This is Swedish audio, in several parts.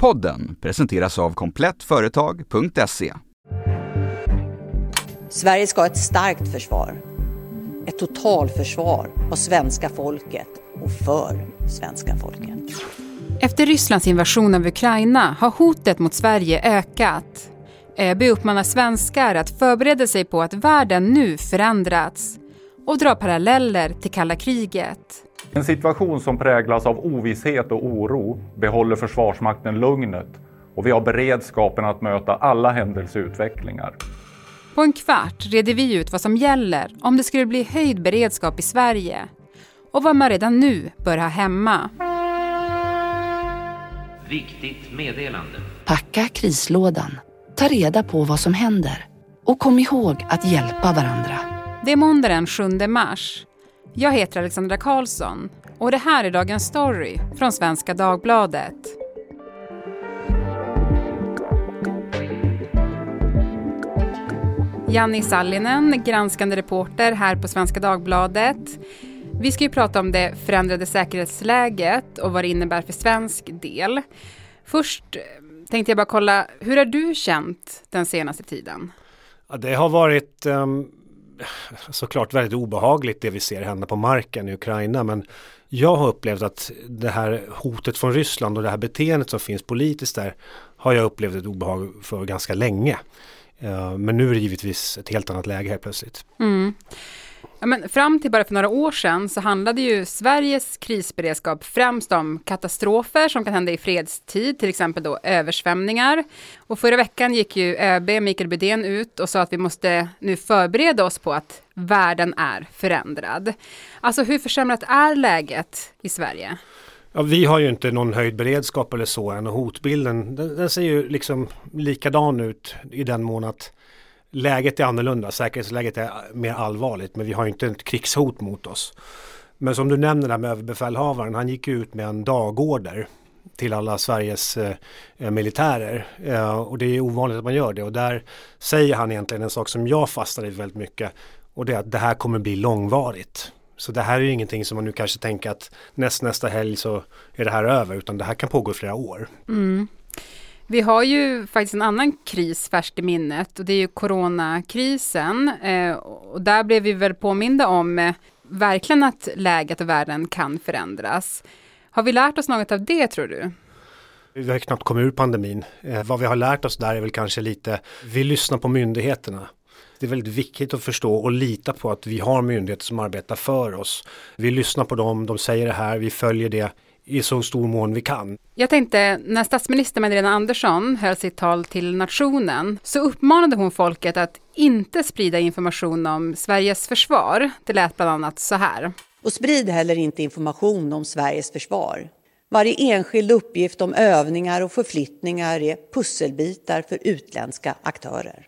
Podden presenteras av komplettföretag.se. Sverige ska ha ett starkt försvar. Ett totalförsvar av svenska folket och för svenska folket. Efter Rysslands invasion av Ukraina har hotet mot Sverige ökat. ÖB uppmanar svenskar att förbereda sig på att världen nu förändrats och dra paralleller till kalla kriget. En situation som präglas av ovisshet och oro behåller Försvarsmakten lugnet och vi har beredskapen att möta alla händelseutvecklingar. På en kvart reder vi ut vad som gäller om det skulle bli höjd beredskap i Sverige och vad man redan nu bör ha hemma. Viktigt meddelande. Packa krislådan. Ta reda på vad som händer. Och kom ihåg att hjälpa varandra. Det är måndag den 7 mars. Jag heter Alexandra Karlsson och det här är dagens story från Svenska Dagbladet. Janni Sallinen, granskande reporter här på Svenska Dagbladet. Vi ska ju prata om det förändrade säkerhetsläget och vad det innebär för svensk del. Först eh, tänkte jag bara kolla, hur har du känt den senaste tiden? Ja, det har varit um, såklart väldigt obehagligt det vi ser hända på marken i Ukraina men jag har upplevt att det här hotet från Ryssland och det här beteendet som finns politiskt där har jag upplevt ett obehag för ganska länge. Eh, men nu är det givetvis ett helt annat läge helt plötsligt. Mm. Ja, men fram till bara för några år sedan så handlade ju Sveriges krisberedskap främst om katastrofer som kan hända i fredstid, till exempel då översvämningar. Och förra veckan gick ju ÖB Mikael Bydén ut och sa att vi måste nu förbereda oss på att världen är förändrad. Alltså hur försämrat är läget i Sverige? Ja, vi har ju inte någon höjd beredskap eller så än och hotbilden den, den ser ju liksom likadan ut i den mån att läget är annorlunda, säkerhetsläget är mer allvarligt men vi har inte ett krigshot mot oss. Men som du nämner där med överbefälhavaren, han gick ut med en dagorder till alla Sveriges eh, militärer. Eh, och det är ovanligt att man gör det och där säger han egentligen en sak som jag fastnade i väldigt mycket och det är att det här kommer bli långvarigt. Så det här är ju ingenting som man nu kanske tänker att näst, nästa helg så är det här över utan det här kan pågå i flera år. Mm. Vi har ju faktiskt en annan kris färskt i minnet och det är ju coronakrisen. Eh, och där blev vi väl påminda om eh, verkligen att läget och världen kan förändras. Har vi lärt oss något av det tror du? Vi har knappt kommit ur pandemin. Eh, vad vi har lärt oss där är väl kanske lite, vi lyssnar på myndigheterna. Det är väldigt viktigt att förstå och lita på att vi har myndigheter som arbetar för oss. Vi lyssnar på dem, de säger det här, vi följer det i så stor mån vi kan. Jag tänkte, när statsminister Magdalena Andersson höll sitt tal till nationen så uppmanade hon folket att inte sprida information om Sveriges försvar. Det lät bland annat så här. Och sprid heller inte information om Sveriges försvar. Varje enskild uppgift om övningar och förflyttningar är pusselbitar för utländska aktörer.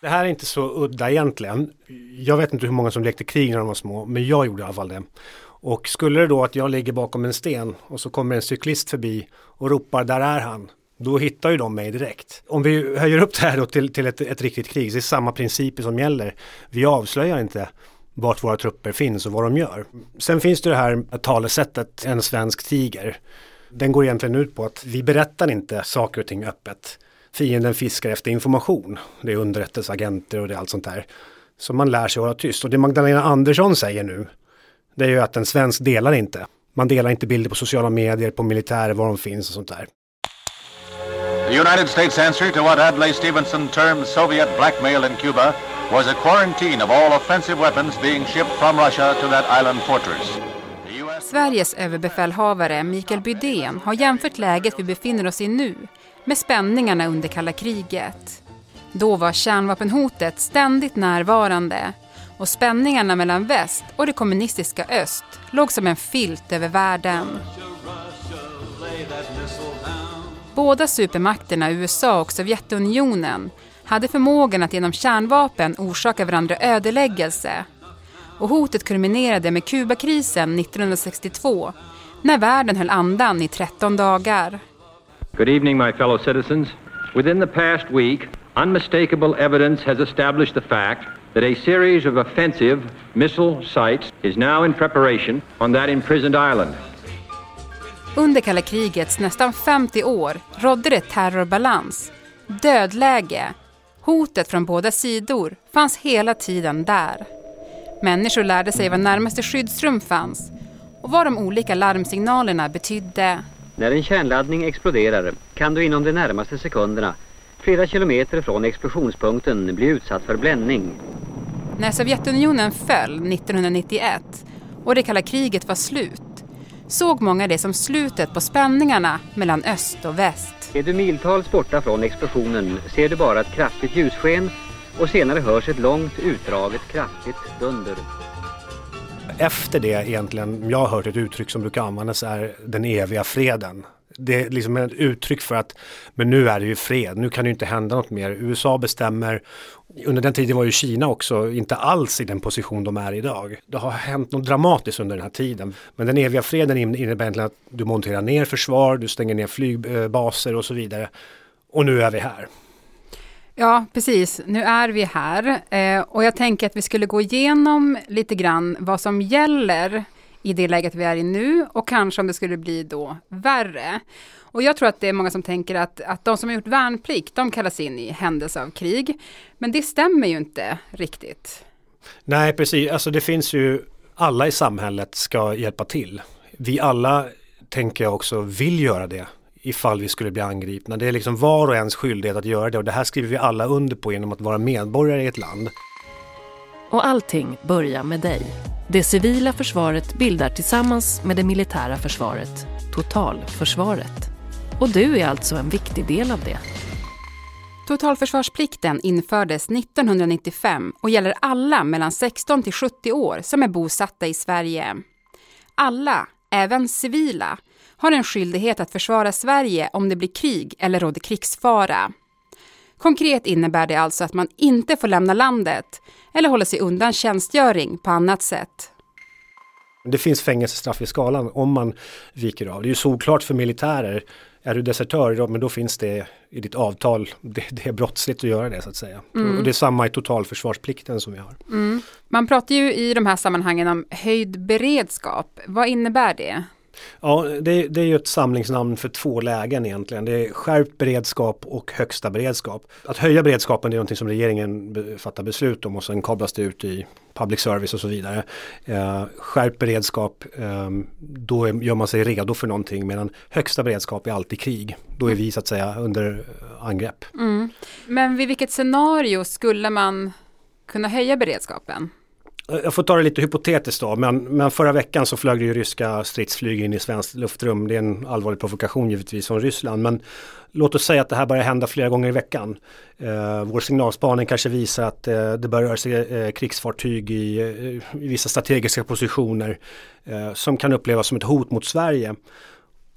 Det här är inte så udda egentligen. Jag vet inte hur många som lekte krig när de var små, men jag gjorde i alla fall det. Och skulle det då att jag ligger bakom en sten och så kommer en cyklist förbi och ropar där är han. Då hittar ju de mig direkt. Om vi höjer upp det här då till, till ett, ett riktigt krig, det är samma principer som gäller. Vi avslöjar inte vart våra trupper finns och vad de gör. Sen finns det det här talesättet en svensk tiger. Den går egentligen ut på att vi berättar inte saker och ting öppet. Fienden fiskar efter information. Det är underrättelseagenter och det är allt sånt där. Så man lär sig att hålla tyst. Och det Magdalena Andersson säger nu det är ju att en svensk delar inte. Man delar inte bilder på sociala medier, på militärer, var de finns och sånt där. The United States answer to what Adlai Stevenson termed Soviet blackmail in Cuba was a quarantine of all offensive weapons being shipped from Russia to that island fortress. Sveriges överbefälhavare Mikael Bydén har jämfört läget vi befinner oss i nu med spänningarna under kalla kriget. Då var kärnvapenhotet ständigt närvarande och spänningarna mellan väst och det kommunistiska öst låg som en filt över världen. Båda supermakterna, USA och Sovjetunionen, hade förmågan att genom kärnvapen orsaka varandra ödeläggelse. Och hotet kulminerade med Kubakrisen 1962 när världen höll andan i 13 dagar. Good evening my fellow citizens. Within the past week, unmistakable evidence has established the fact that a series of offensive missile sites is now in preparation on that imprisoned island. Under kalla krigets nästan 50 år rådde det terrorbalans, dödläge. Hotet från båda sidor fanns hela tiden där. Människor lärde sig var närmaste skyddsrum fanns och vad de olika larmsignalerna betydde. När en kärnladdning exploderar kan du inom de närmaste sekunderna flera kilometer från explosionspunkten bli utsatt för bländning. När Sovjetunionen föll 1991 och det kalla kriget var slut såg många det som slutet på spänningarna mellan öst och väst. Är du miltals borta från explosionen ser du bara ett kraftigt ljussken och senare hörs ett långt utdraget kraftigt dunder. Efter det egentligen, jag har hört ett uttryck som brukar användas är den eviga freden. Det är liksom ett uttryck för att men nu är det ju fred, nu kan det inte hända något mer. USA bestämmer, under den tiden var ju Kina också inte alls i den position de är idag. Det har hänt något dramatiskt under den här tiden. Men den eviga freden innebär egentligen att du monterar ner försvar, du stänger ner flygbaser och så vidare. Och nu är vi här. Ja, precis. Nu är vi här eh, och jag tänker att vi skulle gå igenom lite grann vad som gäller i det läget vi är i nu och kanske om det skulle bli då värre. Och jag tror att det är många som tänker att, att de som har gjort värnplikt, de kallas in i händelse av krig. Men det stämmer ju inte riktigt. Nej, precis. Alltså det finns ju, alla i samhället ska hjälpa till. Vi alla, tänker jag också, vill göra det ifall vi skulle bli angripna. Det är liksom var och ens skyldighet att göra det och det här skriver vi alla under på genom att vara medborgare i ett land. Och allting börjar med dig. Det civila försvaret bildar tillsammans med det militära försvaret totalförsvaret. Och du är alltså en viktig del av det. Totalförsvarsplikten infördes 1995 och gäller alla mellan 16 till 70 år som är bosatta i Sverige. Alla, även civila, har en skyldighet att försvara Sverige om det blir krig eller råder krigsfara. Konkret innebär det alltså att man inte får lämna landet eller hålla sig undan tjänstgöring på annat sätt. Det finns fängelsestraff i skalan om man viker av. Det är ju solklart för militärer. Är du desertör, men då finns det i ditt avtal. Det, det är brottsligt att göra det så att säga. Mm. Och det är samma i totalförsvarsplikten som vi har. Mm. Man pratar ju i de här sammanhangen om höjd beredskap. Vad innebär det? Ja, det, det, är ju ett samlingsnamn för två lägen egentligen. Det är skärpt beredskap och högsta beredskap. Att höja beredskapen är någonting som regeringen fattar beslut om och sen kablas det ut i public service och så vidare. Eh, skärpt beredskap, eh, då är, gör man sig redo för någonting medan högsta beredskap är alltid krig. Då är vi så att säga under eh, angrepp. Mm. Men vid vilket scenario skulle man kunna höja beredskapen? Jag får ta det lite hypotetiskt då, men, men förra veckan så flög det ju ryska stridsflyg in i svenskt luftrum. Det är en allvarlig provokation givetvis från Ryssland, men låt oss säga att det här börjar hända flera gånger i veckan. Eh, vår signalspaning kanske visar att eh, det börjar röra sig eh, krigsfartyg i, eh, i, vissa strategiska positioner eh, som kan upplevas som ett hot mot Sverige.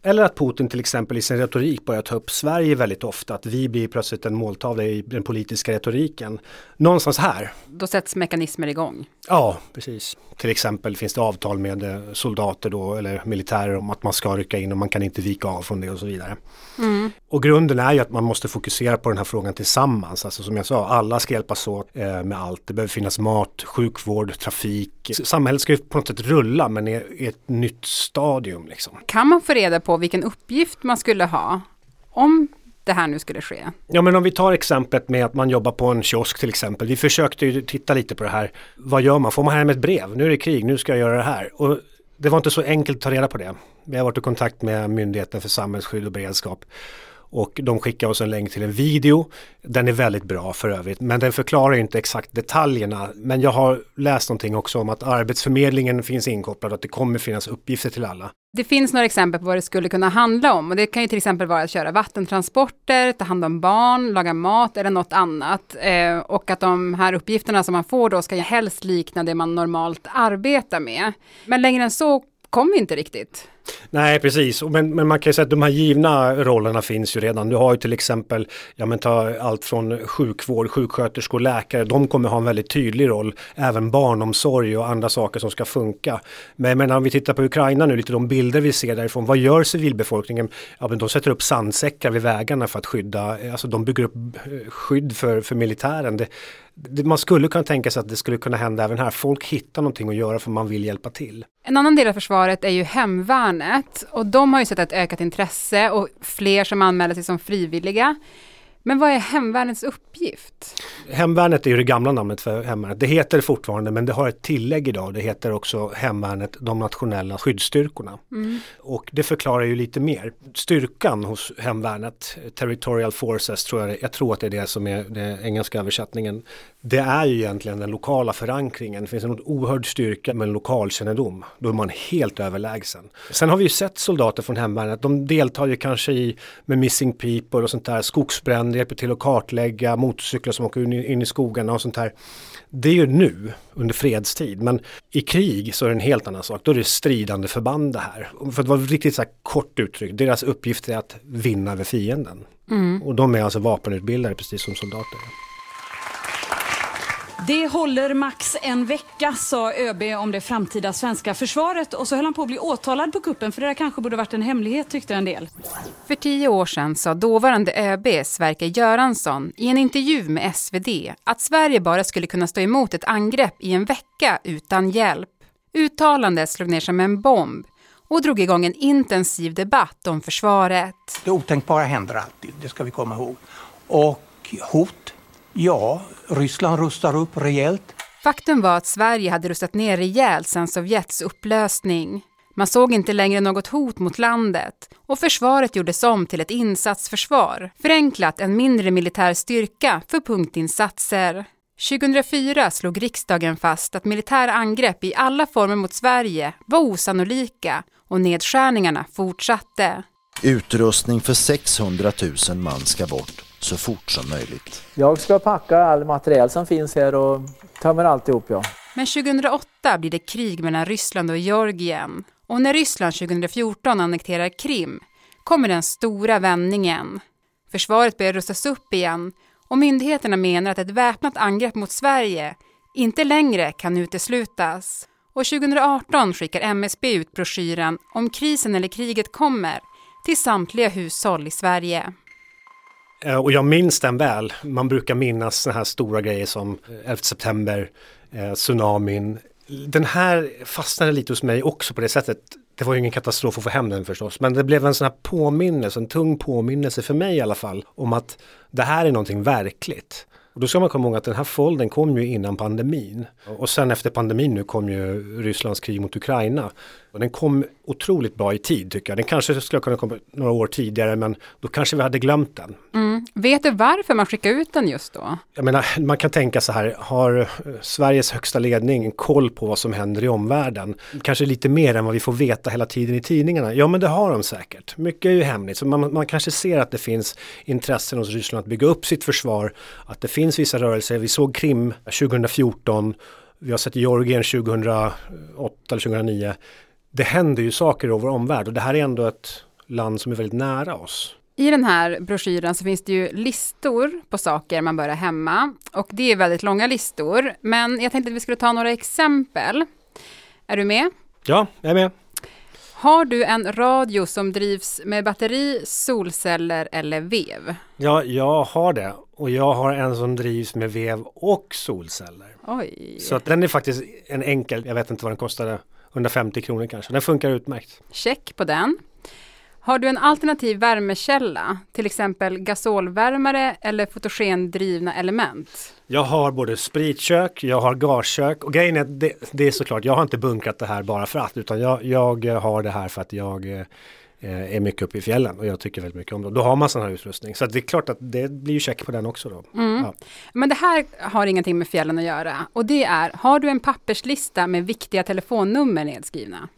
Eller att Putin till exempel i sin retorik börjar ta upp Sverige väldigt ofta, att vi blir plötsligt en måltavla i den politiska retoriken. Någonstans här. Då sätts mekanismer igång. Ja, precis. Till exempel finns det avtal med eh, soldater då, eller militärer om att man ska rycka in och man kan inte vika av från det och så vidare. Mm. Och grunden är ju att man måste fokusera på den här frågan tillsammans. Alltså som jag sa, alla ska hjälpas åt eh, med allt. Det behöver finnas mat, sjukvård, trafik. Samhället ska ju på något sätt rulla men i ett nytt stadium. Liksom. Kan man få reda på vilken uppgift man skulle ha om det här nu skulle ske? Ja men om vi tar exemplet med att man jobbar på en kiosk till exempel. Vi försökte ju titta lite på det här. Vad gör man? Får man hem ett brev? Nu är det krig, nu ska jag göra det här. Och det var inte så enkelt att ta reda på det. Vi har varit i kontakt med Myndigheten för samhällsskydd och beredskap. Och de skickar oss en länk till en video. Den är väldigt bra för övrigt, men den förklarar inte exakt detaljerna. Men jag har läst någonting också om att Arbetsförmedlingen finns inkopplad och att det kommer finnas uppgifter till alla. Det finns några exempel på vad det skulle kunna handla om och det kan ju till exempel vara att köra vattentransporter, ta hand om barn, laga mat eller något annat. Eh, och att de här uppgifterna som man får då ska helst likna det man normalt arbetar med. Men längre än så kom vi inte riktigt. Nej, precis. Men, men man kan ju säga att de här givna rollerna finns ju redan. Du har ju till exempel, ja men ta allt från sjukvård, sjuksköterskor, läkare. De kommer ha en väldigt tydlig roll. Även barnomsorg och andra saker som ska funka. Men, men om vi tittar på Ukraina nu, lite de bilder vi ser därifrån. Vad gör civilbefolkningen? Ja, men de sätter upp sandsäckar vid vägarna för att skydda, alltså de bygger upp skydd för, för militären. Det, man skulle kunna tänka sig att det skulle kunna hända även här. Folk hittar någonting att göra för man vill hjälpa till. En annan del av försvaret är ju hemvärnet och de har ju sett ett ökat intresse och fler som anmäler sig som frivilliga. Men vad är hemvärnets uppgift? Hemvärnet är ju det gamla namnet för hemvärnet. Det heter fortfarande men det har ett tillägg idag. Det heter också hemvärnet, de nationella skyddsstyrkorna. Mm. Och det förklarar ju lite mer. Styrkan hos hemvärnet, Territorial Forces tror jag, jag tror att det är det som är den engelska översättningen. Det är ju egentligen den lokala förankringen. Det finns en oerhörd styrka med en lokalkännedom. Då är man helt överlägsen. Sen har vi ju sett soldater från hemvärnet. De deltar ju kanske i med missing people och sånt där, skogsbränder, hjälper till att kartlägga motorcyklar som åker in i skogarna och sånt här. Det är ju nu under fredstid men i krig så är det en helt annan sak. Då är det stridande förband det här. För att vara riktigt så kort uttryckt, deras uppgift är att vinna över fienden. Mm. Och de är alltså vapenutbildade precis som soldater. Det håller max en vecka, sa ÖB om det framtida svenska försvaret och så höll han på att bli åtalad på kuppen för det där kanske borde varit en hemlighet tyckte en del. För tio år sedan sa dåvarande ÖB Sverker Göransson i en intervju med SvD att Sverige bara skulle kunna stå emot ett angrepp i en vecka utan hjälp. Uttalandet slog ner som en bomb och drog igång en intensiv debatt om försvaret. Det otänkbara händer alltid, det ska vi komma ihåg. Och hot Ja, Ryssland rustar upp rejält. Faktum var att Sverige hade rustat ner rejält sedan Sovjets upplösning. Man såg inte längre något hot mot landet och försvaret gjordes om till ett insatsförsvar, förenklat en mindre militär styrka för punktinsatser. 2004 slog riksdagen fast att militära angrepp i alla former mot Sverige var osannolika och nedskärningarna fortsatte. Utrustning för 600 000 man ska bort så fort som möjligt. Jag ska packa all material som finns här och tömmer alltihop ja. Men 2008 blir det krig mellan Ryssland och Georgien. Och när Ryssland 2014 annekterar Krim kommer den stora vändningen. Försvaret börjar rustas upp igen och myndigheterna menar att ett väpnat angrepp mot Sverige inte längre kan uteslutas. Och 2018 skickar MSB ut broschyren Om krisen eller kriget kommer till samtliga hushåll i Sverige. Eh, och jag minns den väl. Man brukar minnas sådana här stora grejer som eh, 11 september, eh, tsunamin. Den här fastnade lite hos mig också på det sättet. Det var ju ingen katastrof att få hem den förstås, men det blev en sån här påminnelse, en tung påminnelse för mig i alla fall, om att det här är någonting verkligt. Och då ska man komma ihåg att den här foldern kom ju innan pandemin. Och sen efter pandemin nu kom ju Rysslands krig mot Ukraina. Och den kom otroligt bra i tid tycker jag. Den kanske skulle kunna komma några år tidigare men då kanske vi hade glömt den. Mm. Vet du varför man skickar ut den just då? Jag menar, man kan tänka så här, har Sveriges högsta ledning koll på vad som händer i omvärlden? Kanske lite mer än vad vi får veta hela tiden i tidningarna. Ja men det har de säkert. Mycket är ju hemligt. Så man, man kanske ser att det finns intressen hos Ryssland att bygga upp sitt försvar. Att det finns vissa rörelser. Vi såg Krim 2014. Vi har sett Georgien 2008 eller 2009 det händer ju saker i vår omvärld och det här är ändå ett land som är väldigt nära oss. I den här broschyren så finns det ju listor på saker man bör ha hemma och det är väldigt långa listor. Men jag tänkte att vi skulle ta några exempel. Är du med? Ja, jag är med. Har du en radio som drivs med batteri, solceller eller vev? Ja, jag har det. Och jag har en som drivs med vev och solceller. Oj. Så att den är faktiskt en enkel, jag vet inte vad den kostade, 150 kronor kanske. Den funkar utmärkt. Check på den. Har du en alternativ värmekälla, till exempel gasolvärmare eller fotogendrivna element? Jag har både spritkök, jag har gaskök och grejen är att det, det, är såklart, jag har inte bunkrat det här bara för att utan jag, jag har det här för att jag Eh, är mycket uppe i fjällen och jag tycker väldigt mycket om det. Då har man sån här utrustning. Så det är klart att det blir ju check på den också då. Mm. Ja. Men det här har ingenting med fjällen att göra. Och det är, har du en papperslista med viktiga telefonnummer nedskrivna?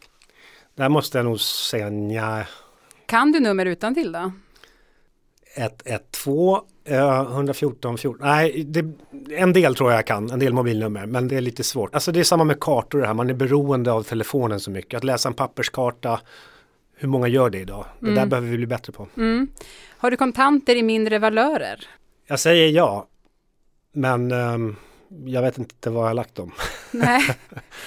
Där måste jag nog säga nja. Kan du nummer utan till då? 112 114 14. Nej, det, en del tror jag kan, en del mobilnummer, men det är lite svårt. Alltså det är samma med kartor det här, man är beroende av telefonen så mycket. Att läsa en papperskarta hur många gör det idag? Det mm. där behöver vi bli bättre på. Mm. Har du kontanter i mindre valörer? Jag säger ja, men um, jag vet inte var jag har lagt dem. Nej.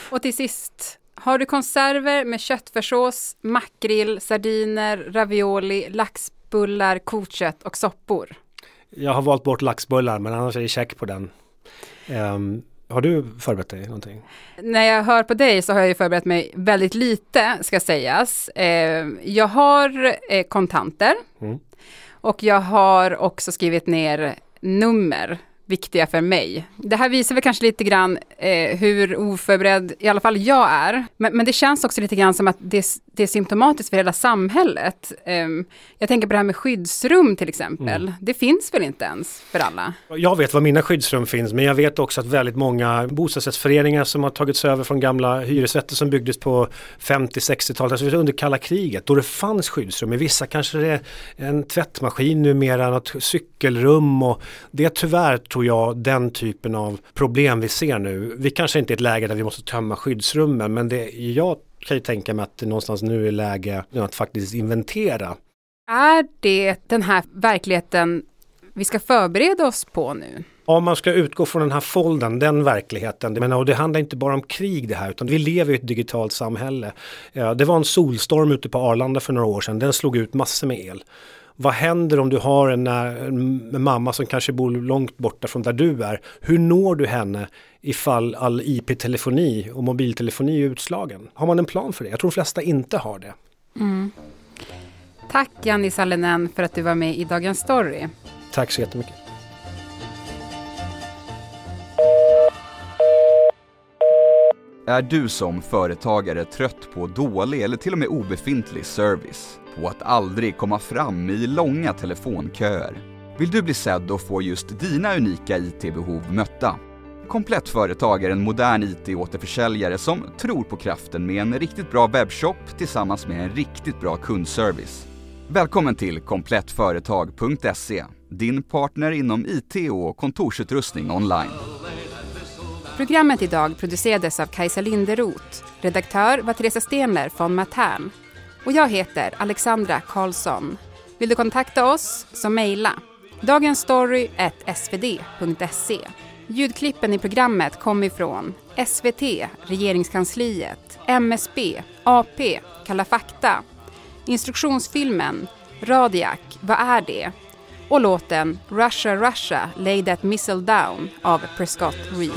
Och till sist, har du konserver med köttfärssås, makrill, sardiner, ravioli, laxbullar, kotkött och soppor? Jag har valt bort laxbullar, men annars är det check på den. Um, Har du förberett dig någonting? När jag hör på dig så har jag ju förberett mig väldigt lite, ska sägas. Eh, jag har eh, kontanter Mm. och jag har också skrivit ner nummer viktiga för mig. Det här visar väl kanske lite grann eh, hur oförberedd i alla fall jag är. Men, men det känns också lite grann som att det, det är symptomatiskt för hela samhället. Ehm, jag tänker på det här med skyddsrum till exempel. Mm. Det finns väl inte ens för alla? Jag vet var mina skyddsrum finns men jag vet också att väldigt många bostadsrättsföreningar som har tagits över från gamla hyresrätter som byggdes på 50-60-talet, alltså under kalla kriget, då det fanns skyddsrum. I vissa kanske det är en tvättmaskin numera, något cykelrum och det är tyvärr tror jag den typen av problem vi ser nu. Vi kanske inte är i ett läge där vi måste tömma skyddsrummen men det, jag kan ju tänka mig att det någonstans nu är läge att faktiskt inventera Är det den här verkligheten vi ska förbereda oss på nu? Om man ska utgå från den här folden, den verkligheten, men, och det handlar inte bara om krig det här, utan vi lever i ett digitalt samhälle. Det var en solstorm ute på Arlanda för några år sedan, den slog ut massor med el. Vad händer om du har en, en mamma som kanske bor långt borta från där du är? Hur når du henne ifall all IP-telefoni och mobiltelefoni är utslagen? Har man en plan för det? Jag tror de flesta inte har det. Mm. Tack Janni Sallinen för att du var med i Dagens Story. Tack så jättemycket. Är du som företagare trött på dålig eller till och med obefintlig service? På att aldrig komma fram i långa telefonköer? Vill du bli sedd och få just dina unika IT-behov mötta? Komplett Företag är en modern IT-återförsäljare som tror på kraften med en riktigt bra webbshop tillsammans med en riktigt bra kundservice. Välkommen till komplettföretag.se, din partner inom IT och kontorsutrustning online. Programmet idag producerades av Kajsa Linderoth. Redaktör var Teresa Stenler från Matern. Och jag heter Alexandra Karlsson. Vill du kontakta oss så mejla dagensstory.svd.se. Ljudklippen i programmet kom ifrån SVT, Regeringskansliet, MSB, AP, Kalla fakta, instruktionsfilmen Radiak, Vad är det? och låten Russia Russia Lay That Missile Down av Prescott Reed.